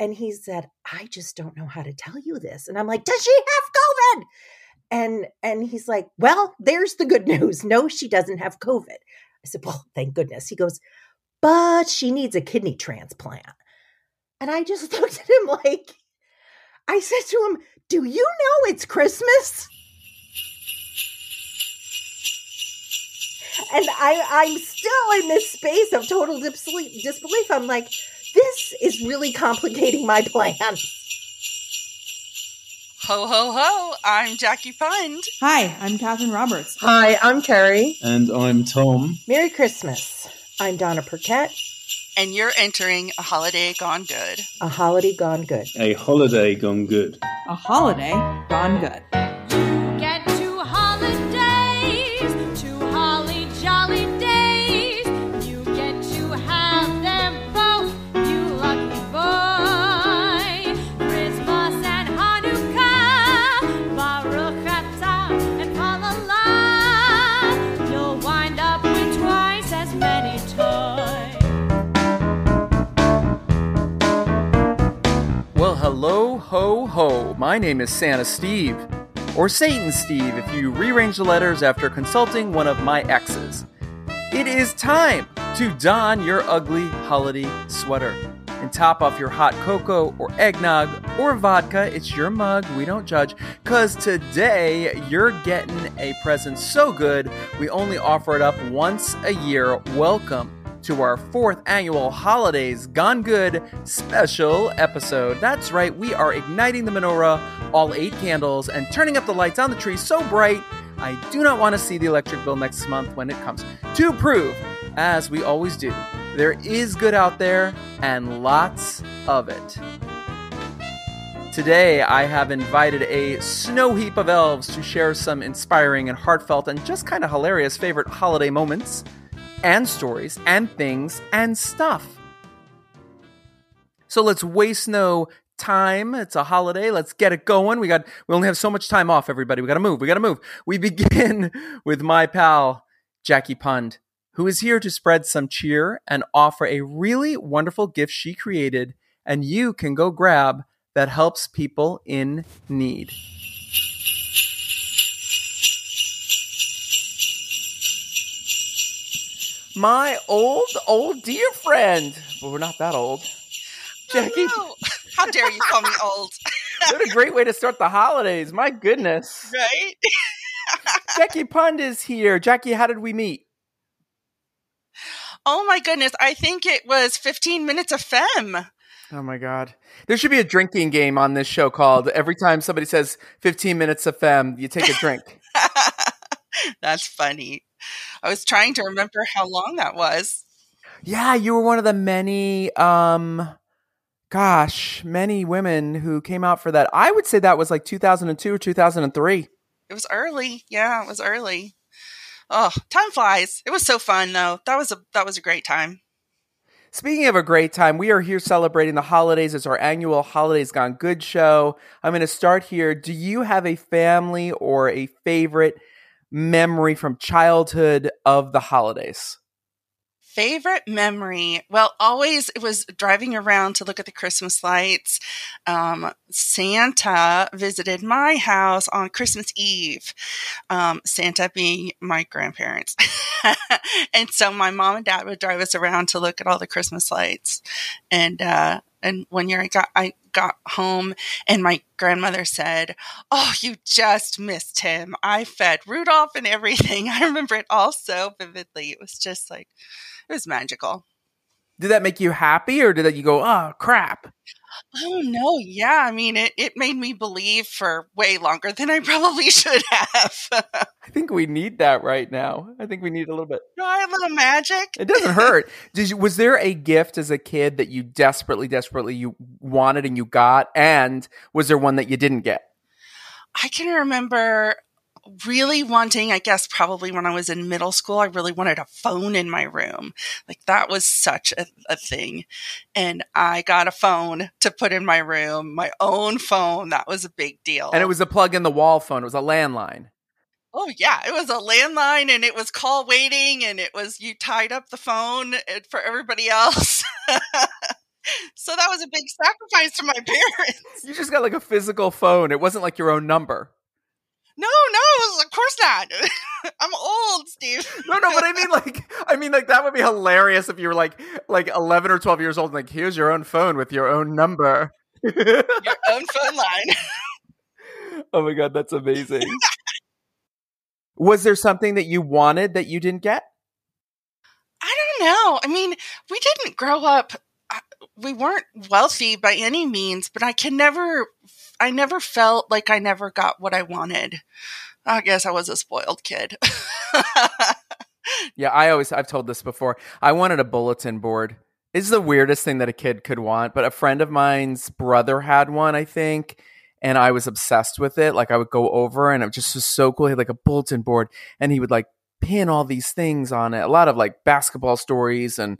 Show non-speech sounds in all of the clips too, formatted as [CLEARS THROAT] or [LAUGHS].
And he said, I just don't know how to tell you this. And I'm like, Does she have COVID? And and he's like, Well, there's the good [LAUGHS] news. No, she doesn't have COVID. I said, Well, thank goodness. He goes, But she needs a kidney transplant. And I just [LAUGHS] looked at him like, I said to him, Do you know it's Christmas? And I, I'm still in this space of total disbelief. I'm like, this is really complicating my plan. Ho, ho, ho. I'm Jackie Pund. Hi, I'm Catherine Roberts. Hi, I'm Carrie. And I'm Tom. Merry Christmas. I'm Donna Perquette. And you're entering a holiday gone good. A holiday gone good. A holiday gone good. A holiday gone good. Hello, ho, ho. My name is Santa Steve, or Satan Steve if you rearrange the letters after consulting one of my exes. It is time to don your ugly holiday sweater and top off your hot cocoa or eggnog or vodka. It's your mug, we don't judge. Because today you're getting a present so good, we only offer it up once a year. Welcome to our fourth annual Holidays Gone Good special episode. That's right, we are igniting the menorah, all eight candles, and turning up the lights on the tree so bright I do not want to see the electric bill next month when it comes. To prove, as we always do, there is good out there and lots of it. Today, I have invited a snow heap of elves to share some inspiring and heartfelt and just kind of hilarious favorite holiday moments and stories and things and stuff. So let's waste no time. It's a holiday. Let's get it going. We got we only have so much time off, everybody. We gotta move. We gotta move. We [LAUGHS] begin with my pal, Jackie Pund, who is here to spread some cheer and offer a really wonderful gift she created, and you can go grab that helps people in need. My old, old dear friend. But we're not that old. Jackie. Oh, no. How dare you call me [LAUGHS] old? what a great way to start the holidays. My goodness. Right? [LAUGHS] Jackie Pund is here. Jackie, how did we meet? Oh my goodness. I think it was 15 minutes of fem. Oh my god. There should be a drinking game on this show called every time somebody says 15 minutes of fem, you take a drink. [LAUGHS] That's funny. I was trying to remember how long that was. Yeah, you were one of the many um gosh, many women who came out for that. I would say that was like 2002 or 2003. It was early. Yeah, it was early. Oh, time flies. It was so fun though. That was a that was a great time. Speaking of a great time, we are here celebrating the holidays. It's our annual Holidays Gone Good show. I'm going to start here. Do you have a family or a favorite memory from childhood of the holidays? Favorite memory? Well, always it was driving around to look at the Christmas lights. Um, Santa visited my house on Christmas Eve. Um, Santa being my grandparents. [LAUGHS] and so my mom and dad would drive us around to look at all the Christmas lights. And, uh, and one year I got I got home and my grandmother said, "Oh, you just missed him. I fed Rudolph and everything." [LAUGHS] I remember it all so vividly. It was just like it was magical. Did that make you happy or did that you go, "Oh, crap"? Oh no, yeah. I mean, it, it made me believe for way longer than I [LAUGHS] probably should have. [LAUGHS] I think we need that right now. I think we need a little bit. a little magic. It doesn't [LAUGHS] hurt. Did you? Was there a gift as a kid that you desperately, desperately you wanted and you got, and was there one that you didn't get? I can remember really wanting, I guess, probably when I was in middle school, I really wanted a phone in my room. Like that was such a, a, thing. And I got a phone to put in my room, my own phone. That was a big deal. And it was a plug in the wall phone, it was a landline. Oh yeah, it was a landline and it was call waiting and it was you tied up the phone eh, for everybody else. [LAUGHS] so that was a big sacrifice to my [LAUGHS] parents. You just got like a physical phone. It wasn't like your own number. No, no, of course not. [LAUGHS] I'm old, Steve. [LAUGHS] No, no, but I mean like I mean like that would be hilarious if you were like like 11 or 12 years old and like here's your own phone with your own number. Your [LAUGHS] own phone line. oh my god, that's amazing. Was there something that you wanted that you didn't get? I don't know. I mean, we didn't grow up. We weren't wealthy by any means, but I can never. I never felt like I never got what I wanted. I guess I was a spoiled kid. [LAUGHS] Yeah, I always I've told this before. I wanted a bulletin board. It's the weirdest thing that a kid could want, but a friend of mine's brother had one, I think, and I was obsessed with it. Like I would go over and it just was so cool. He had like a bulletin board and he would like pin all these things on it. A lot of like basketball stories and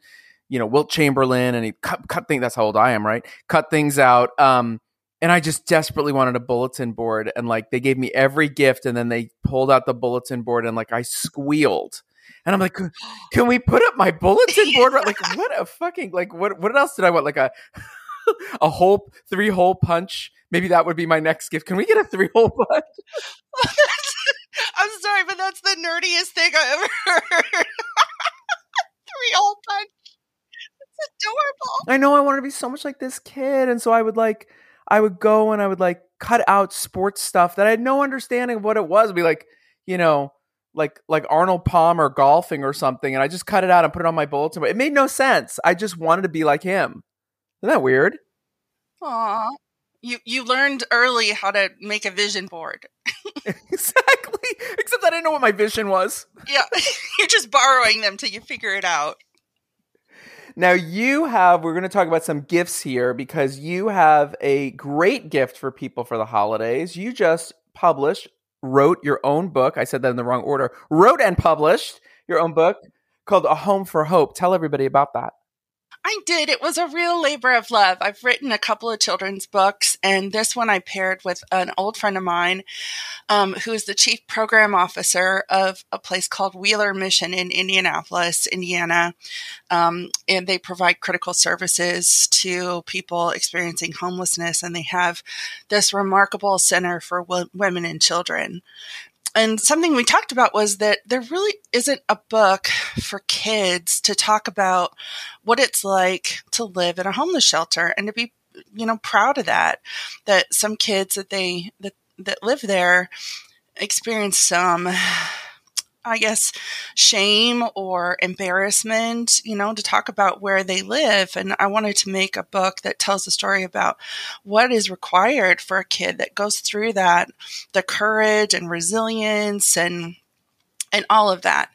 you know, Wilt Chamberlain and he cut cut things that's how old I am, right? Cut things out. Um and I just desperately wanted a bulletin board and like they gave me every gift and then they pulled out the bulletin board and like I squealed. And I'm like, can we put up my bulletin board? Like, what a fucking like, what what else did I want? Like a [LAUGHS] a hole, three hole punch. Maybe that would be my next gift. Can we get a three hole [LAUGHS] punch? [LAUGHS] I'm sorry, but that's the nerdiest thing I ever heard. Three old punch. It's adorable. I know I wanted to be so much like this kid, and so I would like, I would go and I would like cut out sports stuff that I had no understanding of what it was. Be like, you know, like like Arnold Palmer golfing or something, and I just cut it out and put it on my bulletin. board. It made no sense. I just wanted to be like him. Isn't that weird? Aw. You you learned early how to make a vision board. [LAUGHS] exactly. Except I didn't know what my vision was. Yeah, [LAUGHS] you're just borrowing them till you figure it out. Now you have we're going to talk about some gifts here because you have a great gift for people for the holidays. You just published wrote your own book. I said that in the wrong order. Wrote and published your own book called A Home for Hope. Tell everybody about that. I did. It was a real labor of love. I've written a couple of children's books, and this one I paired with an old friend of mine um, who is the chief program officer of a place called Wheeler Mission in Indianapolis, Indiana. Um, and they provide critical services to people experiencing homelessness, and they have this remarkable center for women and children and something we talked about was that there really isn't a book for kids to talk about what it's like to live in a homeless shelter and to be you know proud of that that some kids that they that that live there experience some I guess, shame or embarrassment, you know, to talk about where they live. And I wanted to make a book that tells the story about what is required for a kid that goes through that, the courage and resilience and and all of that.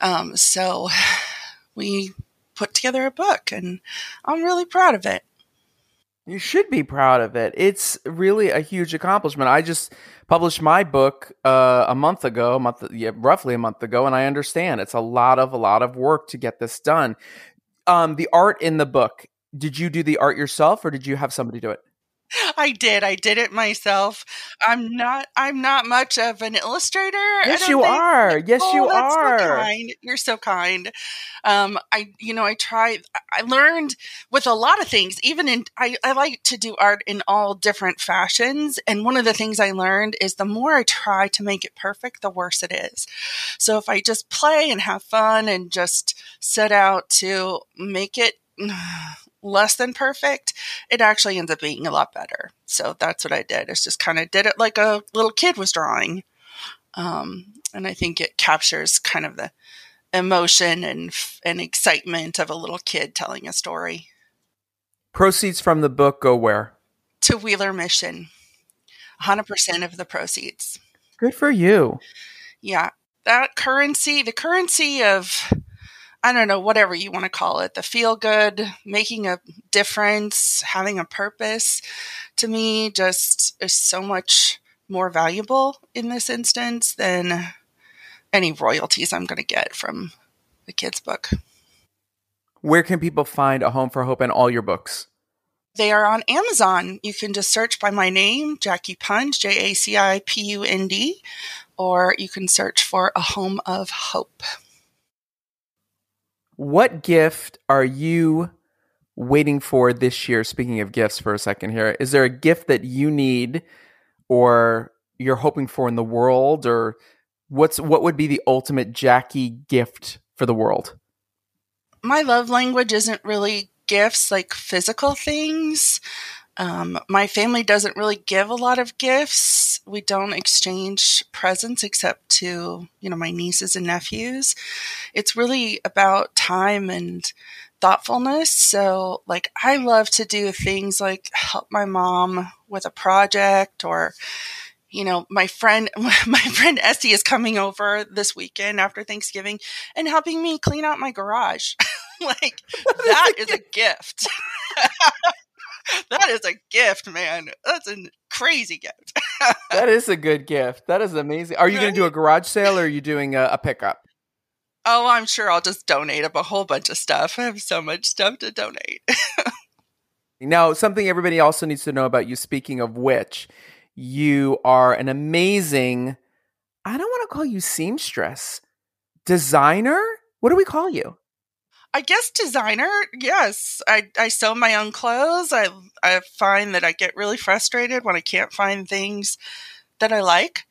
Um, so [SIGHS] we put together a book and I'm really proud of it. You should be proud of it. It's really a huge accomplishment. I just published my book uh, a month ago, a month, yeah, roughly a month ago, and I understand it's a lot of a lot of work to get this done. Um, the art in the book. Did you do the art yourself, or did you have somebody do it? I did. I did it myself. I'm not. I'm not much of an illustrator. Yes, you think. are. Yes, Oh, you that's so are. kind. You're so kind. Um, I, you know, I tried. I learned with a lot of things. Even in, I, I like to do art in all different fashions. And one of the things I learned is the more I try to make it perfect, the worse it is. So if I just play and have fun and just set out to make it [SIGHS] less than perfect, it actually ends up being a lot better. So that's what I did. It's just kind of did it like a little kid was drawing. Um, and I think it captures kind of the emotion and and excitement of a little kid telling a story. Proceeds from the book go where? To Wheeler Mission, 100% of the proceeds. Good for you. Yeah, that currency, the currency of I don't know, whatever you want to call it, the feel good, making a difference, having a purpose, to me just is so much more valuable in this instance than any royalties I'm going to get from the kids' book. Where can people find A Home for Hope and all your books? They are on Amazon. You can just search by my name, Jackie Pund, J A C I P U N D, or you can search for A Home of Hope. What gift are you waiting for this year? Speaking of gifts, for a second here, is there a gift that you need or you're hoping for in the world, or what's what would be the ultimate Jackie gift for the world? My love language isn't really gifts like physical things. Um, my family doesn't really give a lot of gifts. We don't exchange presents except to, you know, my nieces and nephews. It's really about time and thoughtfulness. So, like, I love to do things like help my mom with a project or, you know, my friend, [LAUGHS] my friend Essie is coming over this weekend after Thanksgiving and helping me clean out my garage. [LAUGHS] like, that is a gift. [LAUGHS] that is a gift, man. That's a crazy gift. That is a good gift. That is amazing. Are you going to do a garage sale or are you doing a, a, pickup? Oh, I'm sure I'll just donate up a whole bunch of stuff. I have so much stuff to donate. [LAUGHS] now, something everybody also needs to know about you, speaking of which, you are an amazing, I don't want to call you seamstress, designer. What do we call you? I guess designer. Yes, I I sew my own clothes. I I find that I get really frustrated when I can't find things that I like.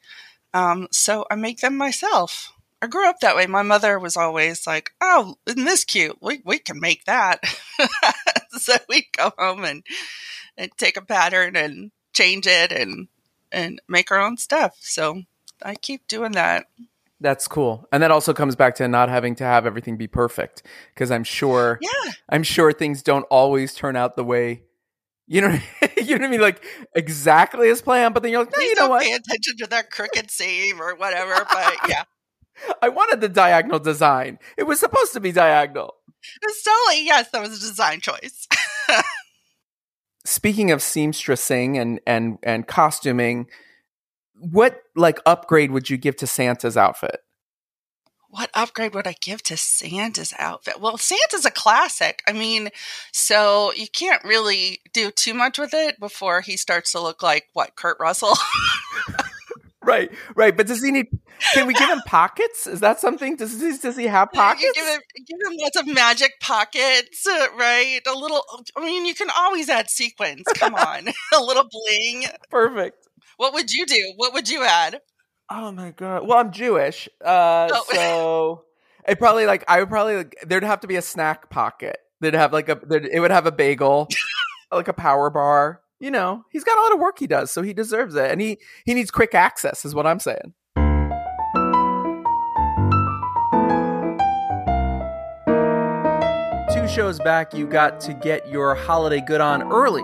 Um, so I make them myself. I grew up that way. My mother was always like, "Oh, isn't this cute? We we can make that." [LAUGHS] so we go home and and take a pattern and change it and and make our own stuff. So I keep doing that. That's cool. And that also comes back to not having to have everything be perfect because I'm sure yeah. I'm sure things don't always turn out the way you know [LAUGHS] you know what I mean like exactly as planned but then you're like no, Please you know don't what pay attention to that crooked seam or whatever [LAUGHS] but yeah I wanted the diagonal design. It was supposed to be diagonal. Solely, yes, that was a design choice. [LAUGHS] Speaking of seamstressing and and and costuming, what like upgrade would you give to Santa's outfit? What upgrade would I give to Santa's outfit? Well, Santa's a classic. I mean, so you can't really do too much with it before he starts to look like what Kurt Russell. [LAUGHS] right, right. But does he need? Can we give him pockets? Is that something? Does he, does he have pockets? You give him, give him lots of magic pockets, uh, right? A little. I mean, you can always add sequins. Come on, [LAUGHS] a little bling. Perfect. What would you do? What would you add? Oh my god. Well, I'm Jewish, uh, oh. so it probably like I would probably like, there'd have to be a snack pocket. They'd have like a it would have a bagel, [LAUGHS] like a power bar. You know, he's got a lot of work he does, so he deserves it, and he he needs quick access, is what I'm saying. Two shows back, you got to get your holiday good on early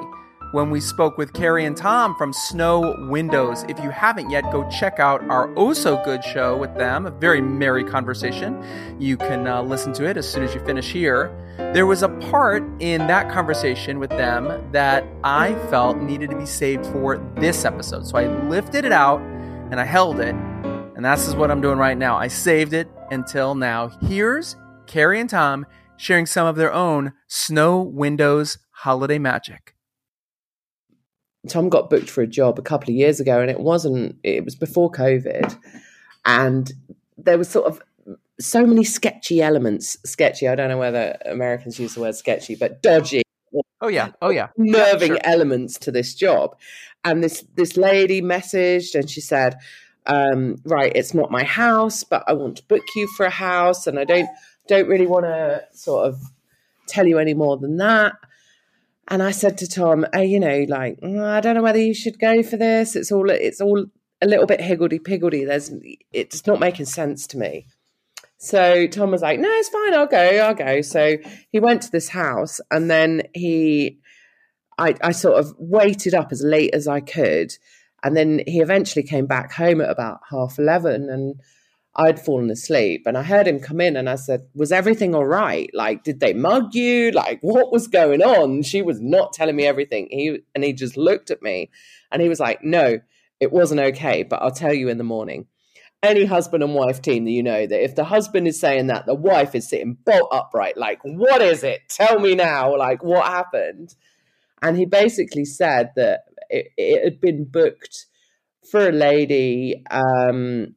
when we spoke with Carrie and Tom from Snow Windows. If you haven't yet, go check out our Oh So Good show with them. A very merry conversation. You can uh, listen to it as soon as you finish here. There was a part in that conversation with them that I felt needed to be saved for this episode. So I lifted it out and I held it. And that's is what I'm doing right now. I saved it until now. Here's Carrie and Tom sharing some of their own Snow Windows holiday magic. Tom got booked for a job a couple of years ago, and it wasn't. It was before COVID, and there was sort of so many sketchy elements. Sketchy. I don't know whether Americans use the word sketchy, but dodgy. Oh yeah. Oh yeah. [LAUGHS] Nerving yeah, sure. elements to this job, and this this lady messaged, and she said, um, "Right, it's not my house, but I want to book you for a house, and I don't don't really want to sort of tell you any more than that." And I said to Tom, hey, you know, like mm, I don't know whether you should go for this. It's all it's all a little bit higgledy piggledy. There's it's not making sense to me. So Tom was like, no, it's fine. I'll go. I'll go. So he went to this house, and then he, I, I sort of waited up as late as I could, and then he eventually came back home at about half eleven, and I'd fallen asleep and I heard him come in and I said, Was everything all right? Like, did they mug you? Like, what was going on? She was not telling me everything. He and he just looked at me and he was like, No, it wasn't okay, but I'll tell you in the morning. Any husband and wife team that you know that if the husband is saying that, the wife is sitting bolt upright, like, what is it? Tell me now, like, what happened? And he basically said that it, it had been booked for a lady um,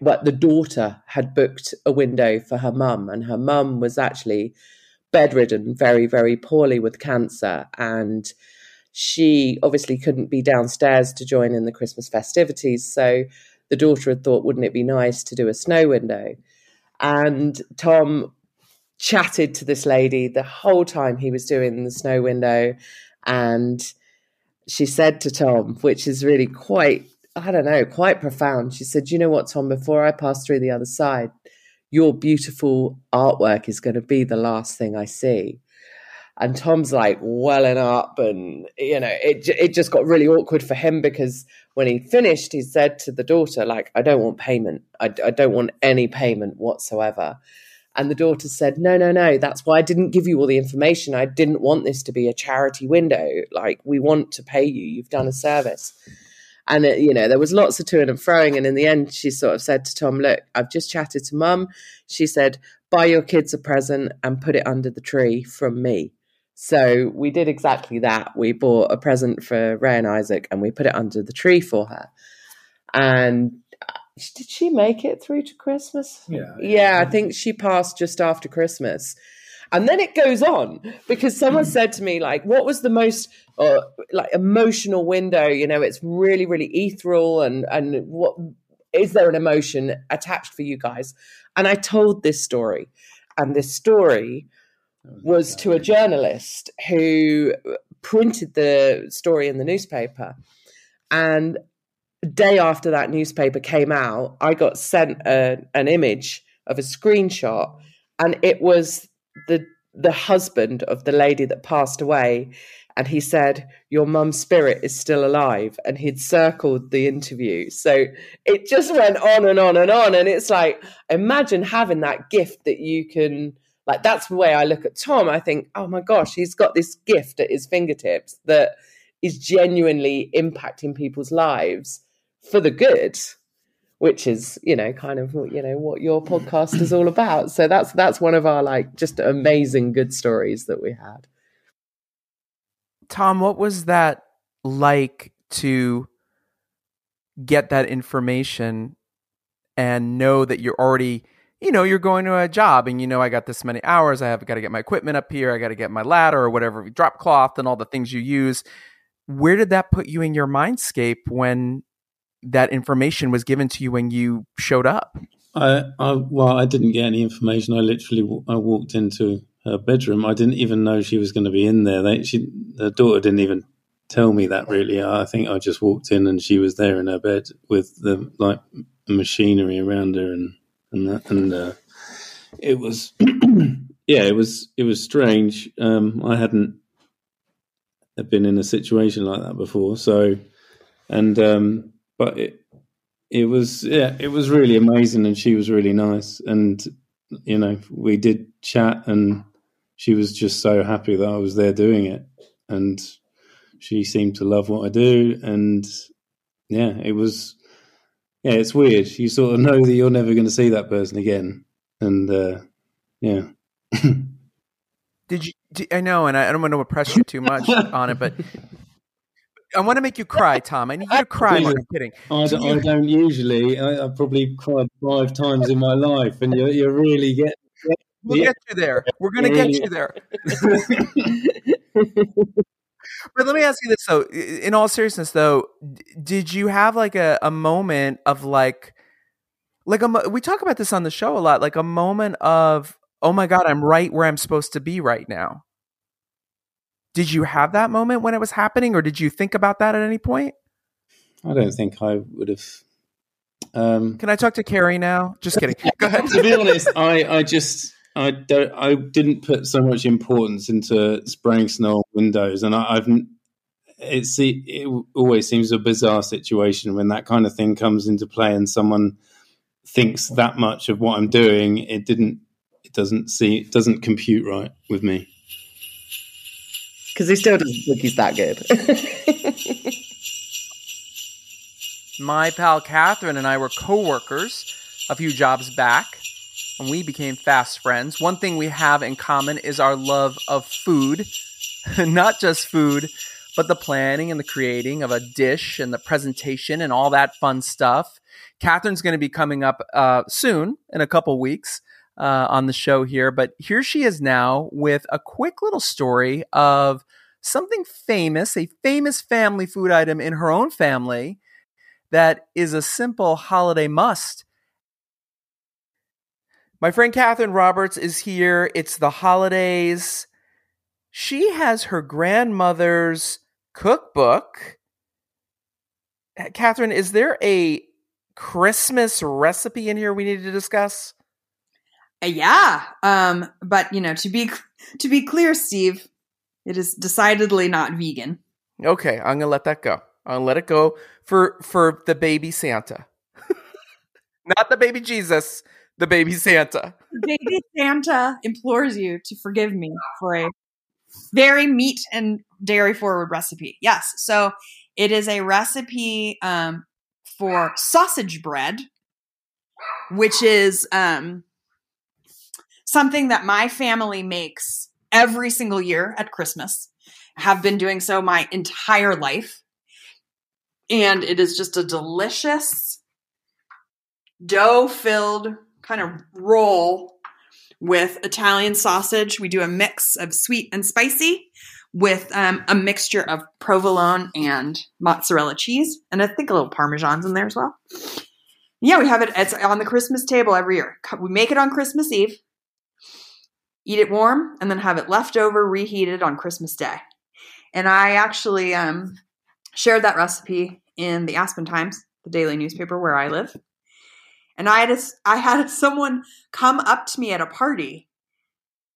but the daughter had booked a window for her mum, and her mum was actually bedridden, very, very poorly with cancer. And she obviously couldn't be downstairs to join in the Christmas festivities. So the daughter had thought, wouldn't it be nice to do a snow window? And Tom chatted to this lady the whole time he was doing the snow window. And she said to Tom, which is really quite, I don't know, quite profound. She said, You know what, Tom, before I pass through the other side, your beautiful artwork is going to be the last thing I see. And Tom's like welling up, and you know, it it just got really awkward for him because when he finished, he said to the daughter, like, I don't want payment. I, I don't want any payment whatsoever. And the daughter said, No, no, no. That's why I didn't give you all the information. I didn't want this to be a charity window. Like, we want to pay you. You've done a service. And, it, you know, there was lots of to and froing. And in the end, she sort of said to Tom, Look, I've just chatted to mum. She said, Buy your kids a present and put it under the tree from me. So we did exactly that. We bought a present for Ray and Isaac and we put it under the tree for her. And uh, did she make it through to Christmas? Yeah. Yeah, I think she passed just after Christmas. And then it goes on because someone said to me, like, what was the most uh, like emotional window? You know, it's really, really ethereal, and and what is there an emotion attached for you guys? And I told this story, and this story was to a journalist who printed the story in the newspaper, and day after that newspaper came out, I got sent a, an image of a screenshot, and it was the the husband of the lady that passed away, and he said, "Your mum's spirit is still alive," and he'd circled the interview. So it just went on and on and on, and it's like, imagine having that gift that you can. Like that's the way I look at Tom. I think, oh my gosh, he's got this gift at his fingertips that is genuinely impacting people's lives for the good which is you know kind of you know what your podcast is all about so that's that's one of our like just amazing good stories that we had Tom, what was that like to get that information and know that you're already, you know, you're going to a job and you know, I got this many hours, I have got to get my equipment up here, I got to get my ladder or whatever, drop cloth and all the things you use. Where did that put you in your mindscape when that information was given to you when you showed up? I, I well, I didn't get any information. I literally I walked into her bedroom. I didn't even know she was going to be in there. They, she, the daughter didn't even tell me that. Really, I think I just walked in and she was there in her bed with the like machinery around her and and that, and uh, it was [CLEARS THROAT] yeah, it was it was strange. Um, I hadn't been in a situation like that before, so and um, but it it was yeah, it was really amazing, and she was really nice, and you know we did chat, and she was just so happy that I was there doing it, and she seemed to love what I do, and yeah, it was yeah, it's weird. You sort of know that you're never going to see that person again, and uh, yeah. [LAUGHS] Did you? I know, and I, I don't want to press you too much [LAUGHS] on it, but I want to make you cry, Tom. I need you to cry. I'm kidding. I don't, I don't usually. I, I've probably cried five times in my life, and you you really get. We'll Yeah. get you there. We're going to get you there. [LAUGHS] But let me ask you this though. In all seriousness, though, did you have like a, a moment of like, like a we talk about this on the show a lot, like a moment of, oh my god, I'm right where I'm supposed to be right now. Did you have that moment when it was happening, or did you think about that at any point? I don't think I would have. Um, Can I talk to Carrie now? Just kidding. [LAUGHS] Go ahead. to be honest, I, I just I don't I didn't put so much importance into spraying snow on windows, and I, I've it's it always seems a bizarre situation when that kind of thing comes into play, and someone thinks that much of what I'm doing. It didn't. It doesn't see. It doesn't compute right with me. Because he still doesn't think he's that good [LAUGHS] my pal Catherine and I were co-workers a few jobs back, and we became fast friends. One thing we have in common is our love of food, [LAUGHS] not just food, but the planning and the creating of a dish and the presentation and all that fun stuff. Catherine's going to be coming up uh, soon in a couple weeks. Uh, on the show here, but here she is now with a quick little story of something famous, a famous family food item in her own family that is a simple holiday must. My friend Catherine Roberts is here. It's the holidays. She has her grandmother's cookbook. Catherine, is there a Christmas recipe in here we need to discuss? Uh, yeah. Um, but you know, to be to be clear, Steve, it is decidedly not vegan. Okay, I'm gonna let that go. I'm gonna let it go for for the baby Santa, [LAUGHS] not the baby Jesus, the baby Santa. Baby Santa implores you to forgive me for a very meat and dairy forward recipe. Yes, so it is a recipe um, for sausage bread, which is um, something that my family makes every single year at Christmas. Have been doing so my entire life. And it is just a delicious dough filled kind of roll with Italian sausage. We do a mix of sweet and spicy with um, a mixture of provolone and mozzarella cheese, and I think a little parmesan's in there as well. Yeah, we have it. It's on the Christmas table every year. We make it on Christmas Eve, eat it warm, and then have it left over, reheated on Christmas Day. And I actually um, shared that recipe in the Aspen Times, the daily newspaper where I live. And I had a, I had [LAUGHS] someone come up to me at a party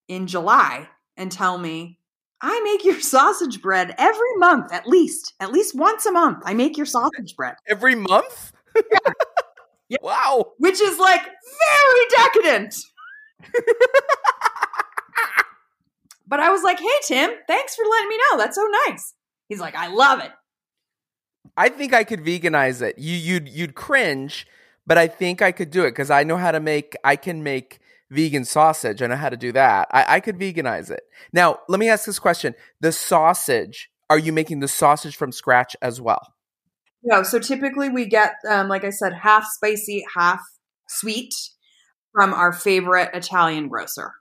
in July and tell me, "I make your [LAUGHS] sausage bread every month, at least, at least once a month. I make your sausage bread [LAUGHS] every month." Yeah. yeah. Wow. Which is like very decadent. But I was like, "Hey Tim, thanks for letting me know. That's so nice." He's like, "I love it." I think I could veganize it. You you'd you'd cringe, but I think I could do it because I know how to make. I can make vegan sausage. I know how to do that. I, I could veganize it. Now, let me ask this question: the sausage. Are you making the sausage from scratch as well? No. So typically we get, um, like I said, half spicy, half sweet from our favorite Italian grocer.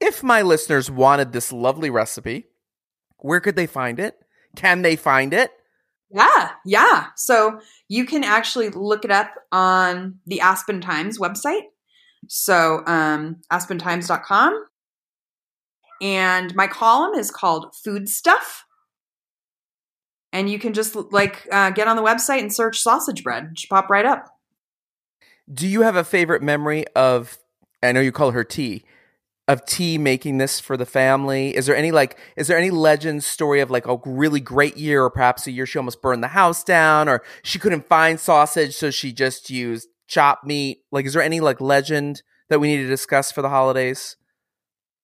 If my listeners wanted this lovely recipe, where could they find it? Can they find it? Yeah, yeah. So you can actually look it up on the Aspen Times website. So um, aspentimes.com. And my column is called Food Stuff. And you can just like uh, get on the website and search sausage bread. It should pop right up. Do you have a favorite memory of? I know you call her T. Of T making this for the family. Is there any like? Is there any legend story of like a really great year, or perhaps a year she almost burned the house down, or she couldn't find sausage, so she just used chopped meat? Like, is there any like legend that we need to discuss for the holidays?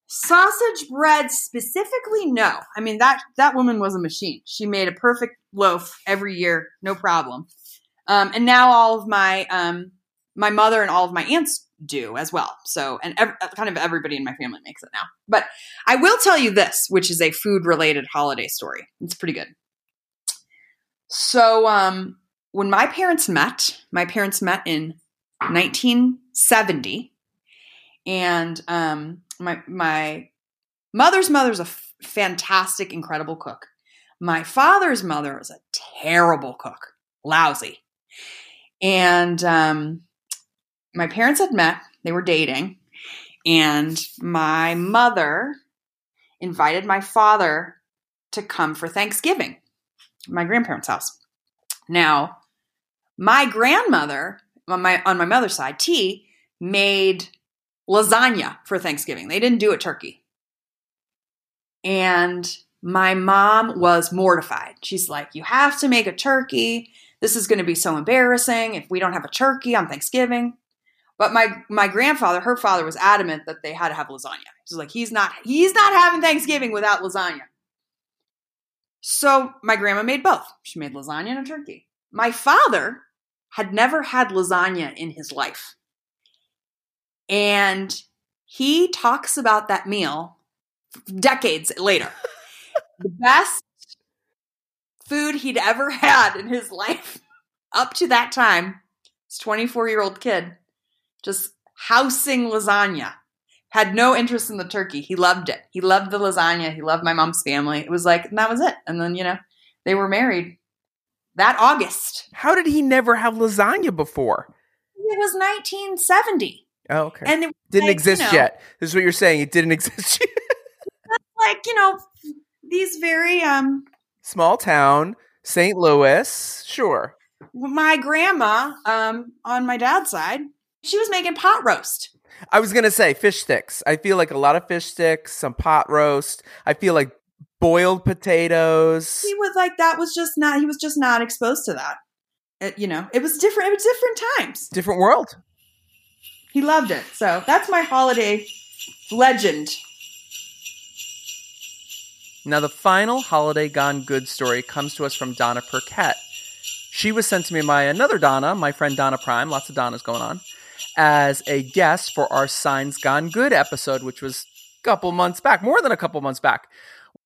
Sausage bread specifically, no. I mean that that woman was a machine. She made a perfect loaf every year, no problem. Um, and now all of my um, my mother and all of my aunts do as well. So, and ev- kind of everybody in my family makes it now. But I will tell you this, which is a food related holiday story. It's pretty good. So, um, when my parents met, my parents met in 1970, and um, my my mother's mother's a f- fantastic, incredible cook. My father's mother is a terrible cook, lousy, and um, my parents had met. They were dating, and my mother invited my father to come for Thanksgiving, my grandparents' house. Now, my grandmother on my on my mother's side, T, made lasagna for Thanksgiving. They didn't do a turkey. And my mom was mortified. She's like, "You have to make a turkey. This is going to be so embarrassing if we don't have a turkey on Thanksgiving." But my my grandfather, her father, was adamant that they had to have lasagna. He's like, he's not he's not having Thanksgiving without lasagna. So my grandma made both. She made lasagna and a turkey. My father had never had lasagna in his life. And he talks about that meal decades later. [LAUGHS] the best food he'd ever had in his life [LAUGHS] up to that time, this 24 year old kid, just housing lasagna. Had no interest in the turkey. He loved it. He loved the lasagna. He loved my mom's family. It was like, and that was it. And then, you know, they were married that August. How did he never have lasagna before? It was 1970. Oh, okay. And it didn't like, exist you know, yet. This is what you're saying. It didn't [LAUGHS] exist yet. Like, you know, these very um Small town, St. Louis. Sure. my grandma um on my dad's side, she was making pot roast. I was gonna say fish sticks. I feel like a lot of fish sticks, some pot roast. I feel like boiled potatoes. He was like that was just not he was just not exposed to that. It, you know, it was different. It was different times. Different world. He loved it. So that's my holiday legend. Now, the final holiday gone good story comes to us from Donna Perquette. She was sent to me by another Donna, my friend Donna Prime, lots of Donnas going on, as a guest for our Signs Gone Good episode, which was a couple months back, more than a couple months back.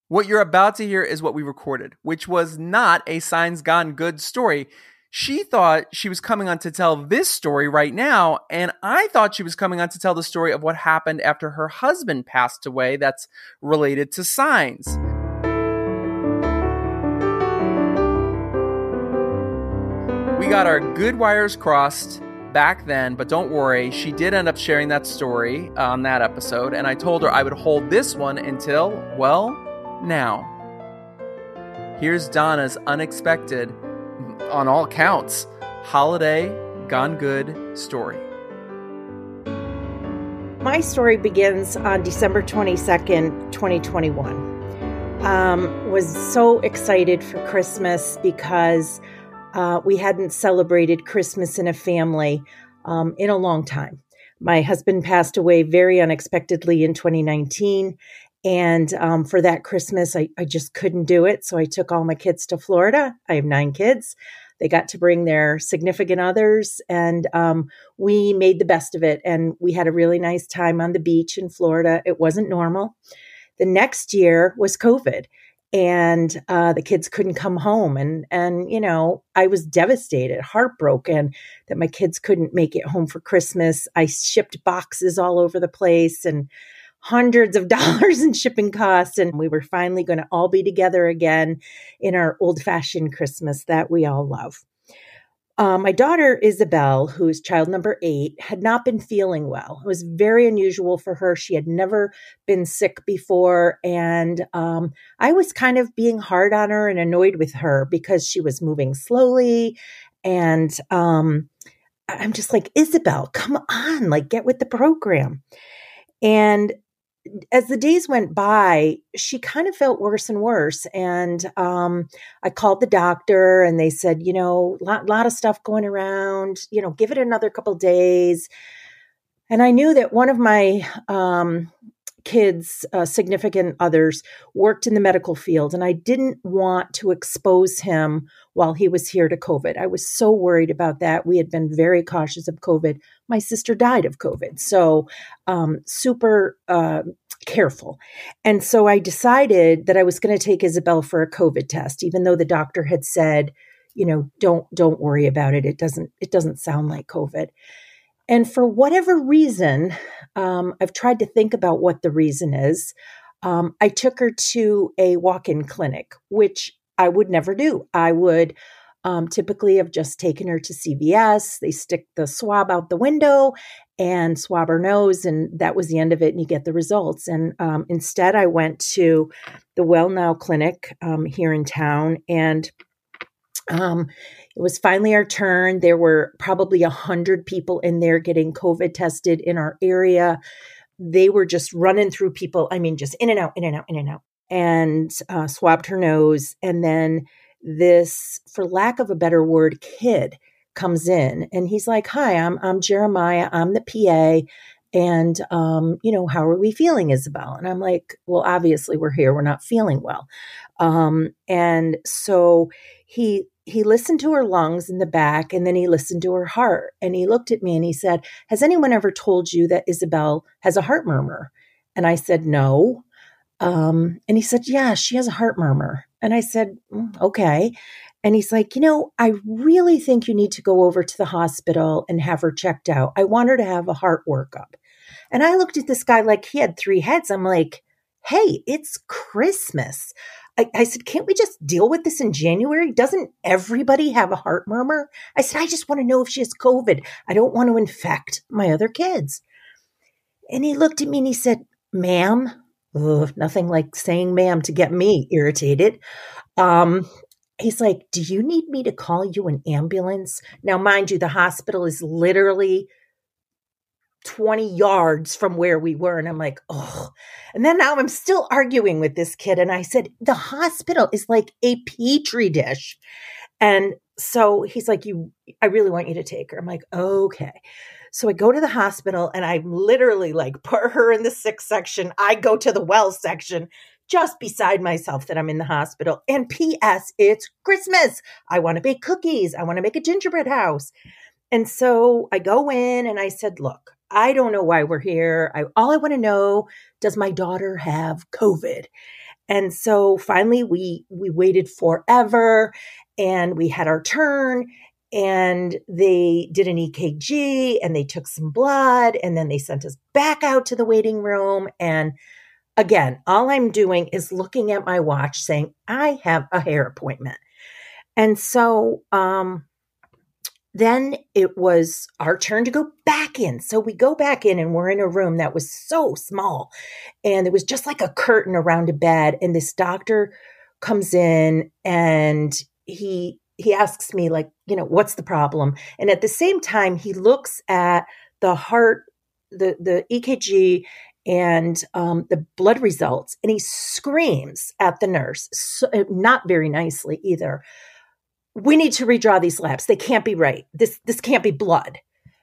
What you're about to hear is what we recorded, which was not a Signs Gone Good story. She thought she was coming on to tell this story right now, and I thought she was coming on to tell the story of what happened after her husband passed away that's related to signs. We got our good wires crossed back then, but don't worry, she did end up sharing that story on that episode, and I told her I would hold this one until, well, now. Here's Donna's unexpected, on all counts, holiday gone good story. My story begins on December 22nd, 2021. Um, was so excited for Christmas because uh, we hadn't celebrated Christmas in a family um, in a long time. My husband passed away very unexpectedly in 2019. And um, for that Christmas, I, I just couldn't do it. So I took all my kids to Florida. I have nine kids. They got to bring their significant others, and um, we made the best of it. And we had a really nice time on the beach in Florida. It wasn't normal. The next year was COVID, and uh, the kids couldn't come home. And and you know, I was devastated, heartbroken that my kids couldn't make it home for Christmas. I shipped boxes all over the place, and hundreds of [LAUGHS] dollars in shipping costs. And we were finally going to all be together again in our old fashioned Christmas that we all love. Uh, my daughter Isabel, who's child number eight, had not been feeling well. It was very unusual for her. She had never been sick before. And um, I was kind of being hard on her and annoyed with her because she was moving slowly. And um, I'm just like, Isabel, come on, like get with the program. And as the days went by, she kind of felt worse and worse. And um, I called the doctor, and they said, you know, a lot, lot of stuff going around. You know, give it another couple days. And I knew that one of my um, kids' uh, significant others worked in the medical field, and I didn't want to expose him while he was here to COVID. I was so worried about that. We had been very cautious of COVID. My sister died of COVID, so um, super uh, careful. And so I decided that I was going to take Isabel for a COVID test, even though the doctor had said, you know, don't don't worry about it. It doesn't it doesn't sound like COVID. And for whatever reason, um, I've tried to think about what the reason is. Um, I took her to a walk in clinic, which I would never do. I would um, typically have just taken her to CVS. They stick the swab out the window and swab her nose, and that was the end of it, and you get the results. And um, instead, I went to the WellNow Clinic um, here in town, and um, it was finally our turn. There were probably a hundred people in there getting COVID tested in our area. They were just running through people. I mean, just in and out, in and out, in and out, and uh, swabbed her nose. And then this, for lack of a better word, kid comes in, and he's like, "Hi, I'm I'm Jeremiah. I'm the PA." And, um, you know, how are we feeling, Isabel? And I'm like, well, obviously we're here. We're not feeling well. Um, and so he he listened to her lungs in the back and then he listened to her heart and he looked at me and he said has anyone ever told you that isabel has a heart murmur and i said no um, and he said yeah she has a heart murmur and i said mm, okay And he's like, You know, I really think you need to go over to the hospital and have her checked out. I want her to have a heart workup. And I looked at this guy like he had three heads. I'm like, Hey, it's Christmas. I, I, said, can't we just deal with this in January? Doesn't everybody have a heart murmur? I said, I just want to know if she has COVID. I don't want to infect my other kids. And he looked at me and he said, ma'am, ugh, nothing like saying ma'am to get me irritated. Um, he's like, do you need me to call you an ambulance? Now, mind you, the hospital is literally 20 yards from where we were. And I'm like, oh. And then now I'm still arguing with this kid. And I said, the hospital is like a petri dish. And so he's like, you, I really want you to take her. I'm like, okay. So I go to the hospital and I literally like put her in the sick section. I go to the well section just beside myself that I'm in the hospital. And P.S., it's Christmas. I want to bake cookies. I want to make a gingerbread house. And so I go in and I said, look, I don't know why we're here. I, all I want to know, does my daughter have COVID? And so finally we we waited forever and we had our turn and they did an EKG and they took some blood and then they sent us back out to the waiting room and again all I'm doing is looking at my watch saying I have a hair appointment. And so um then it was our turn to go back in. So we go back in and we're in a room that was so small. And it was just like a curtain around a bed. And this doctor comes in and he he asks me like, you know, what's the problem? And at the same time, he looks at the heart, the the EKG and um, the blood results, and he screams at the nurse, so, not very nicely either we need to redraw these labs. They can't be right. This this can't be blood.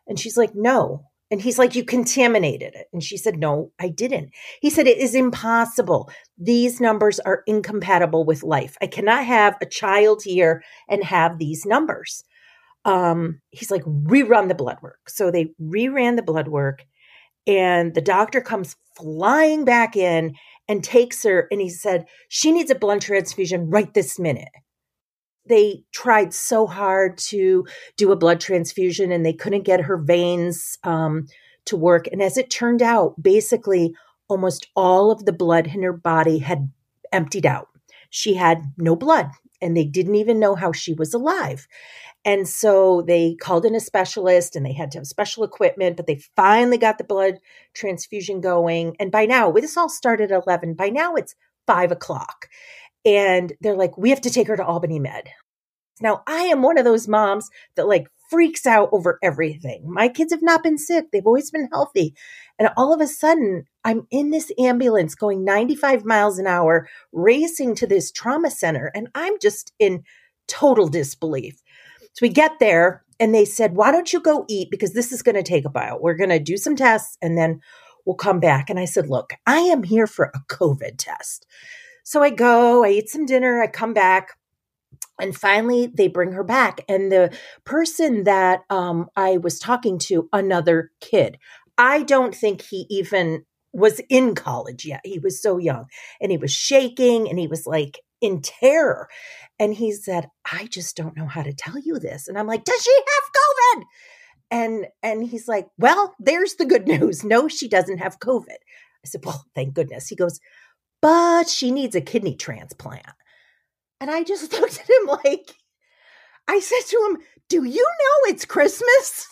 And she's like, no. And he's like, you contaminated it. And she said, no, I didn't. He said, it is impossible. These numbers are incompatible with life. I cannot have a child here and have these numbers. Um, he's like, rerun the blood work. So they reran the blood work, and the doctor comes flying back in and takes her. And he said, she needs a blood transfusion right this minute they tried so hard to do a blood transfusion and they couldn't get her veins um, to work. And as it turned out, basically almost all of the blood in her body had emptied out. She had no blood and they didn't even know how she was alive. And so they called in a specialist and they had to have special equipment, but they finally got the blood transfusion going. And by now, this all started at 11. By now, it's five o'clock and they're like, we have to take her to Albany Med. Now, I am one of those moms that like freaks out over everything. My kids have not been sick, they've always been healthy. And all of a sudden, I'm in this ambulance going 95 miles an hour, racing to this trauma center, and I'm just in total disbelief. So we get there, and they said, Why don't you go eat? Because this is going to take a while. We're going to do some tests, and then we'll come back. And I said, Look, I am here for a COVID test. So I go, I eat some dinner, I come back. And finally, they bring her back. And the person that um, I was talking to, another kid, I don't think he even was in college yet. He was so young and he was shaking and he was like in terror. And he said, I just don't know how to tell you this. And I'm like, Does she have COVID? And and he's like, Well, there's the good [LAUGHS] news. No, she doesn't have COVID. I said, Well, thank goodness. He goes, but she needs a kidney transplant. And I just [LAUGHS] looked at him like, I said to him, Do you know it's Christmas?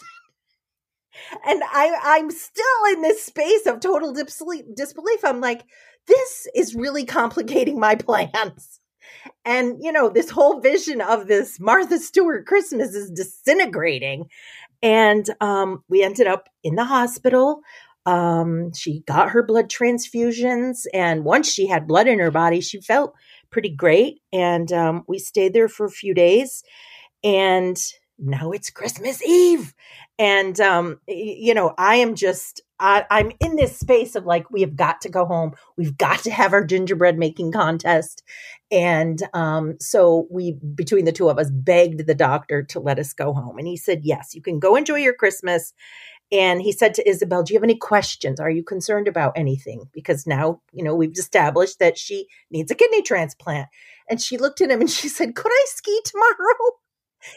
[LAUGHS] and I, I'm still in this space of total disbelief. I'm like, this is really complicating my [LAUGHS] plans. And, you know, this whole vision of this Martha Stewart Christmas is disintegrating. And um, we ended up in the hospital. Um, she got her blood transfusions, and once she had blood in her body, she felt pretty great. And um, we stayed there for a few days, and now it's Christmas Eve, and um, you know, I am just I, I'm in this space of like we have got to go home. We've got to have our gingerbread making contest, and um, so we between the two of us begged the doctor to let us go home, and he said, "Yes, you can go enjoy your Christmas." And he said to Isabel, Do you have any questions? Are you concerned about anything? Because now, you know, we've established that she needs a kidney transplant. And she looked at him and she said, Could I ski tomorrow? [LAUGHS]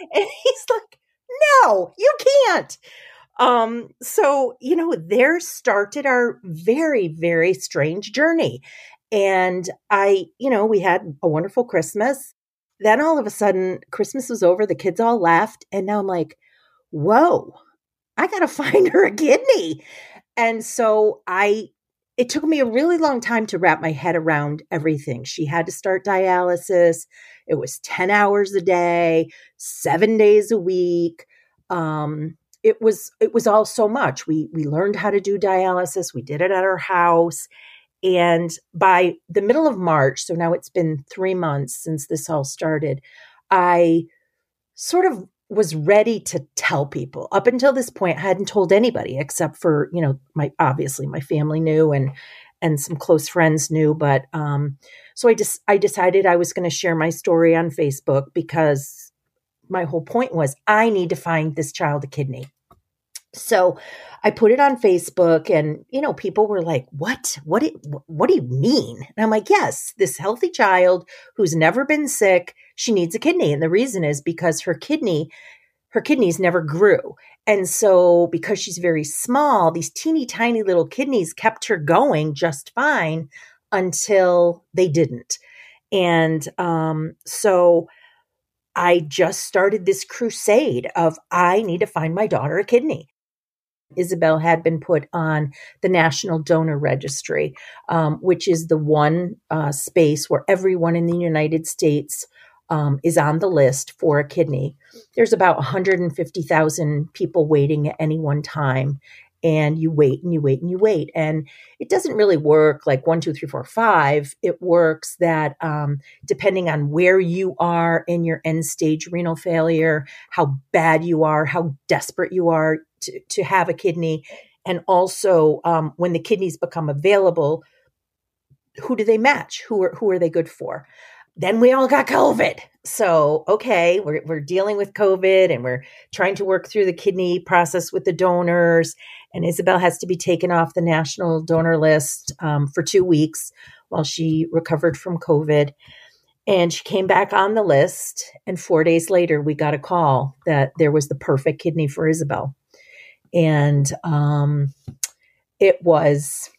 And he's like, No, you can't. Um, so, you know, there started our very, very strange journey. And I, you know, we had a wonderful Christmas. Then all of a sudden, Christmas was over, the kids all left. And now I'm like, whoa, I got to [LAUGHS] find her a kidney. And so I, it took me a really long time to wrap my head around everything. She had to start dialysis. It was 10 hours a day, seven days a week. Um, it was it was all so much. We we learned how to do dialysis. We did it at our house. And by the middle of March, so now it's been three months since this all started, I sort of was ready to tell people. Up until this point, I hadn't told anybody except for, you know, my obviously my family knew and and some close friends knew. But um, so I just I decided I was going to share my story on Facebook because my whole point was I need to find this child a kidney. So I put it on Facebook and you know people were like what what do, what do you mean? And I'm like yes, this healthy child who's never been sick, she needs a kidney and the reason is because her kidney her kidneys never grew. And so because she's very small, these teeny tiny little kidneys kept her going just fine until they didn't. And um so I just started this crusade of I need to find my daughter a kidney. Isabel had been put on the National Donor Registry, um, which is the one uh, space where everyone in the United States um, is on the list for a kidney. There's about 150,000 people waiting at any one time. And you wait and you wait and you wait. And it doesn't really work like one, two, three, four, five. It works that um, depending on where you are in your end stage renal failure, how bad you are, how desperate you are, to, have a kidney. And also um, when the kidneys become available who do they match? Who are who are they good for? Then we all got covid. So okay we're, we're dealing with covid and we're trying to work through the kidney process with the donors. And isabel has to be taken off the national donor list um, for two weeks while she recovered from covid. And she came back on the list. And four days later we got a call that there was the perfect kidney for isabel and um, it was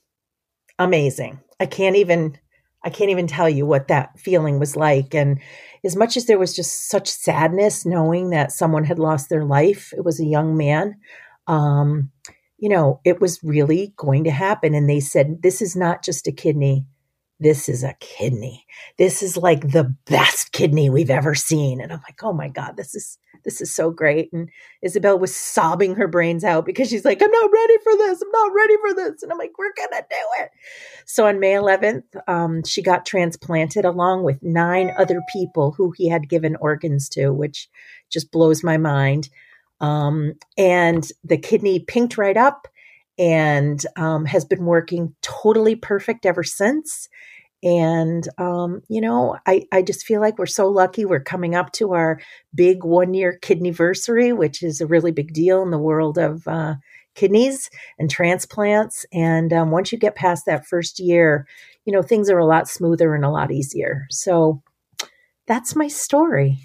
amazing. I can't even I can't even tell you what that feeling was like. And as much as there was just such sadness knowing that someone had lost their life, it was a young man. Um, you know, it was really going to happen. And they said, this is not just a kidney. This is a kidney. This is like the best kidney we've ever seen. And I'm like, oh my God, this is this is so great. And Isabel was sobbing her brains out because she's like, I'm not ready for this. I'm not ready for this. And I'm like, we're to do it. So on May 11th, um, she got transplanted along with nine other people who he had given organs to, which just blows my mind. Um, and the kidney pinked right up and um, has been working totally perfect ever since. And, um, you know, I, I just feel like we're so lucky. We're coming up to our big one year kidneyversary, which is a really big deal in the world of uh, kidneys and transplants. And um, once you get past that first year, you know, things are a lot smoother and a lot easier. So that's my story.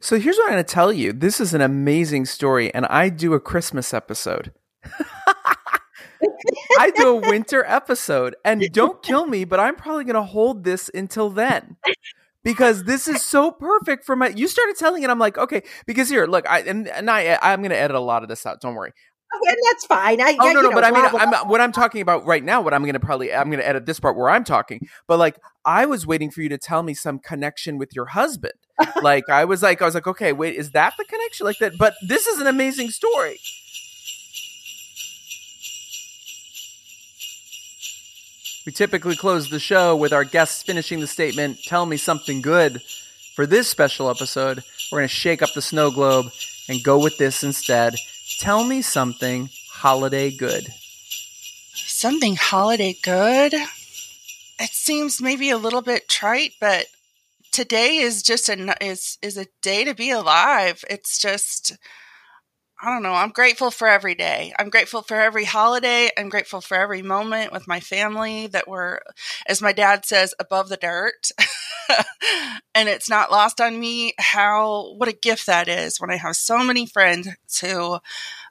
So here's what I'm going to tell you. This is an amazing story, and I do a Christmas episode. [LAUGHS] I do a winter episode, and don't kill me, but I'm probably going to hold this until then because this is so perfect for my. You started telling it, I'm like, okay, because here, look, I and, and I, I'm going to edit a lot of this out. Don't worry. and that's fine. I, oh I, no, no, know, but I mean, I'm, what I'm talking about right now. What I'm going to probably, I'm going to edit this part where I'm talking. But like, I was waiting for you to tell me some connection with your husband. [LAUGHS] like, I was like, I was like, okay, wait, is that the connection? Like that? But this is an amazing story. We typically close the show with our guests finishing the statement, Tell me something good. For this special episode, we're going to shake up the snow globe and go with this instead. Tell me something holiday good. Something holiday good? It seems maybe a little bit trite, but today is just a is is a day to be alive. It's just I don't know. I'm grateful for every day. I'm grateful for every holiday. I'm grateful for every moment with my family that we're, as my dad says, above the dirt. [LAUGHS] and it's not lost on me how, what a gift that is when I have so many friends who,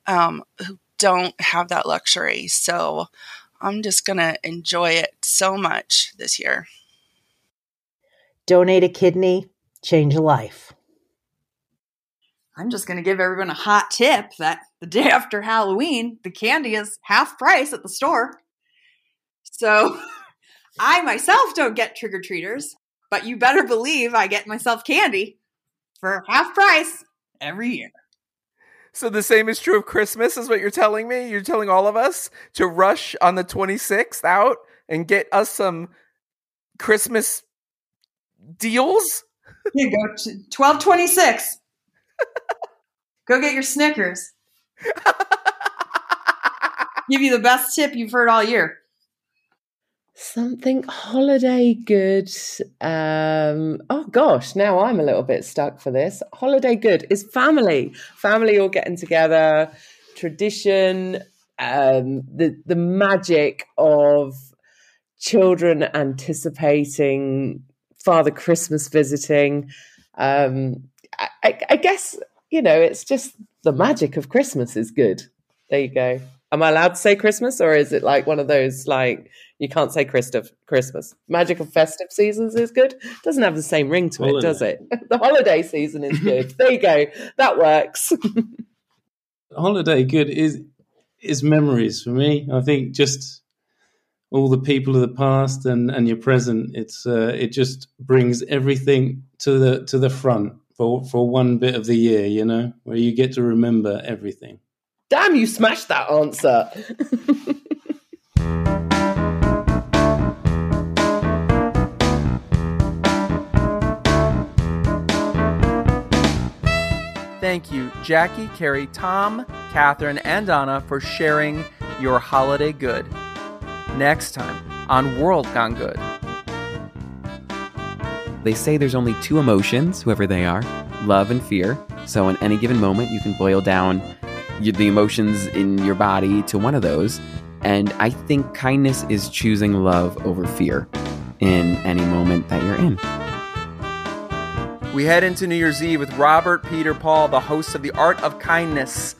um, who don't have that luxury. So I'm just going to enjoy it so much this year. Donate a kidney, change a life. I'm just going to give everyone a hot tip that the day after Halloween, the candy is half price at the store. So [LAUGHS] I myself don't get trick or treaters, but you better believe I get myself candy for half price every year. So the same is true of Christmas, is what you're telling me? You're telling all of us to rush on the 26th out and get us some Christmas deals? You go to 1226. [LAUGHS] Go get your Snickers. Give you the best tip you've heard all year. Something holiday good. Um, oh gosh, now I'm a little bit stuck for this. Holiday good is family. Family all getting together, tradition, um, the the magic of children anticipating Father Christmas visiting. Um, I, I guess you know it's just the magic of Christmas is good. There you go. Am I allowed to say Christmas, or is it like one of those like you can't say Christoph Christmas? Magic of festive seasons is good. Doesn't have the same ring to Holiday. it, does it? [LAUGHS] the holiday season is good. there you go. That works. [LAUGHS] holiday good is is memories for me. I think just all the people of the past and and your present. It's uh, it just brings everything to the to the front for for one bit of the year. You know, where you get to remember everything. Damn, you smashed that answer. Thank you, Jackie, Carrie, Tom, Catherine, and Donna for sharing your holiday good. Next time on World Gone Good. They say there's only two emotions, whoever they are love and fear. So, in any given moment, you can boil down the emotions in your body to one of those. And I think kindness is choosing love over fear in any moment that you're in. We head into New Year's Eve with Robert Peterpaul, the host of The Art of Kindness,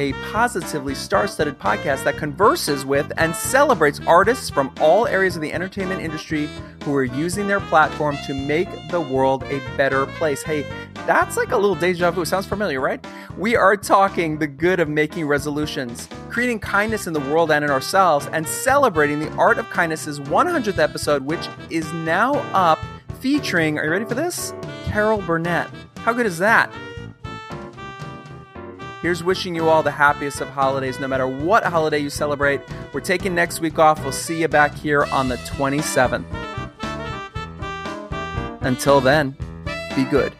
a positively star studded podcast that converses with and celebrates artists from all areas of the entertainment industry who are using their platform to make the world a better place. Hey, that's like a little deja vu. Sounds familiar, right? We are talking the good of making resolutions, creating kindness in the world and in ourselves, and celebrating the Art of Kindness's 100th episode, which is now up, featuring, are you ready for this? Carol Burnett. How good is that? Here's wishing you all the happiest of holidays, no matter what holiday you celebrate. We're taking next week off. We'll see you back here on the 27th. Until then, be good.